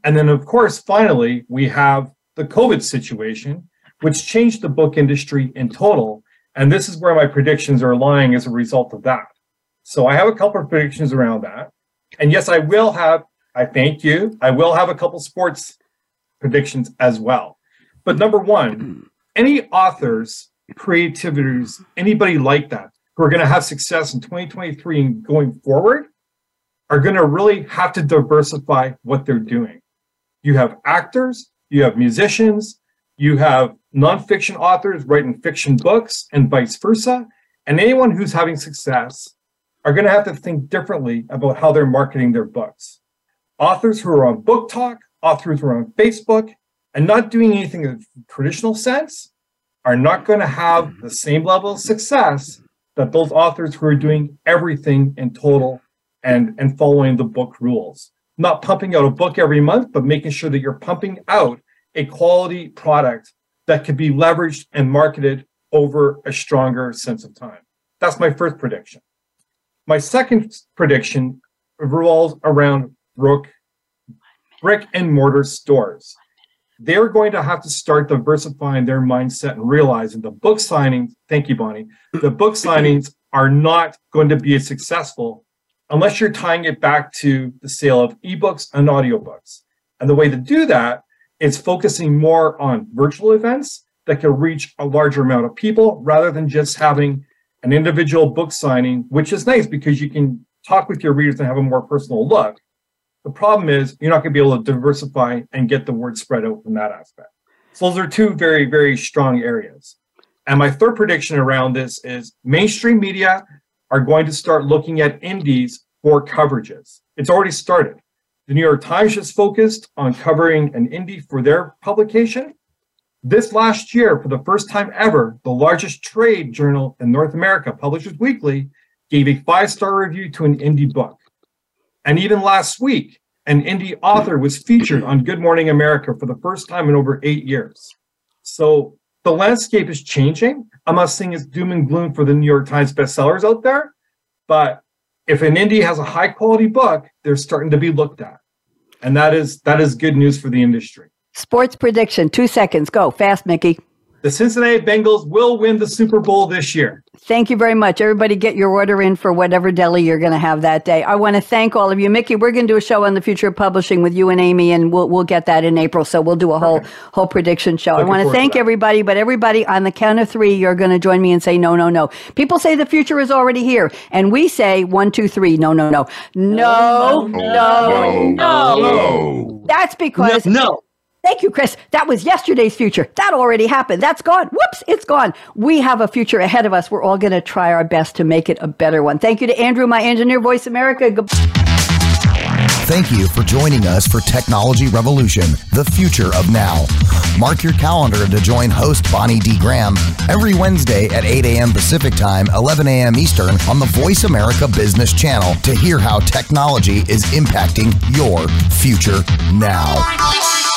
And then, of course, finally, we have the COVID situation, which changed the book industry in total. And this is where my predictions are lying as a result of that. So I have a couple of predictions around that. And yes, I will have, I thank you, I will have a couple sports predictions as well. But number one, any authors creativities, anybody like that who are going to have success in 2023 and going forward are going to really have to diversify what they're doing. You have actors, you have musicians, you have nonfiction authors writing fiction books, and vice versa. And anyone who's having success are going to have to think differently about how they're marketing their books. Authors who are on BookTok, authors who are on Facebook, and not doing anything in the traditional sense are not going to have mm-hmm. the same level of success that those authors who are doing everything in total and and following the book rules. Not pumping out a book every month but making sure that you're pumping out a quality product that can be leveraged and marketed over a stronger sense of time. That's my first prediction my second prediction revolves around brooke brick and mortar stores. They're going to have to start diversifying their mindset and realizing the book signings, thank you, Bonnie, the book signings are not going to be as successful unless you're tying it back to the sale of ebooks and audiobooks. And the way to do that is focusing more on virtual events that can reach a larger amount of people rather than just having an individual book signing, which is nice because you can talk with your readers and have a more personal look. The problem is you're not going to be able to diversify and get the word spread out from that aspect. So those are two very, very strong areas. And my third prediction around this is mainstream media are going to start looking at indies for coverages. It's already started. The New York Times just focused on covering an indie for their publication. This last year, for the first time ever, the largest trade journal in North America, Publishers Weekly, gave a five star review to an indie book. And even last week, an indie author was featured on Good Morning America for the first time in over eight years. So the landscape is changing. I'm not saying it's doom and gloom for the New York Times bestsellers out there, but if an indie has a high quality book, they're starting to be looked at. And that is that is good news for the industry. Sports prediction, two seconds. Go fast, Mickey. The Cincinnati Bengals will win the Super Bowl this year. Thank you very much. Everybody get your order in for whatever deli you're going to have that day. I want to thank all of you. Mickey, we're going to do a show on the future of publishing with you and Amy, and we'll, we'll get that in April. So we'll do a whole, whole prediction show. Looking I want to thank to everybody, but everybody on the count of three, you're going to join me and say, no, no, no. People say the future is already here. And we say one, two, three, no, no, no. No, no, no, no. no. no. That's because. no. no. Thank you, Chris. That was yesterday's future. That already happened. That's gone. Whoops, it's gone. We have a future ahead of us. We're all going to try our best to make it a better one. Thank you to Andrew, my engineer, Voice America. Thank you for joining us for Technology Revolution, the future of now. Mark your calendar to join host Bonnie D. Graham every Wednesday at 8 a.m. Pacific Time, 11 a.m. Eastern on the Voice America Business Channel to hear how technology is impacting your future now.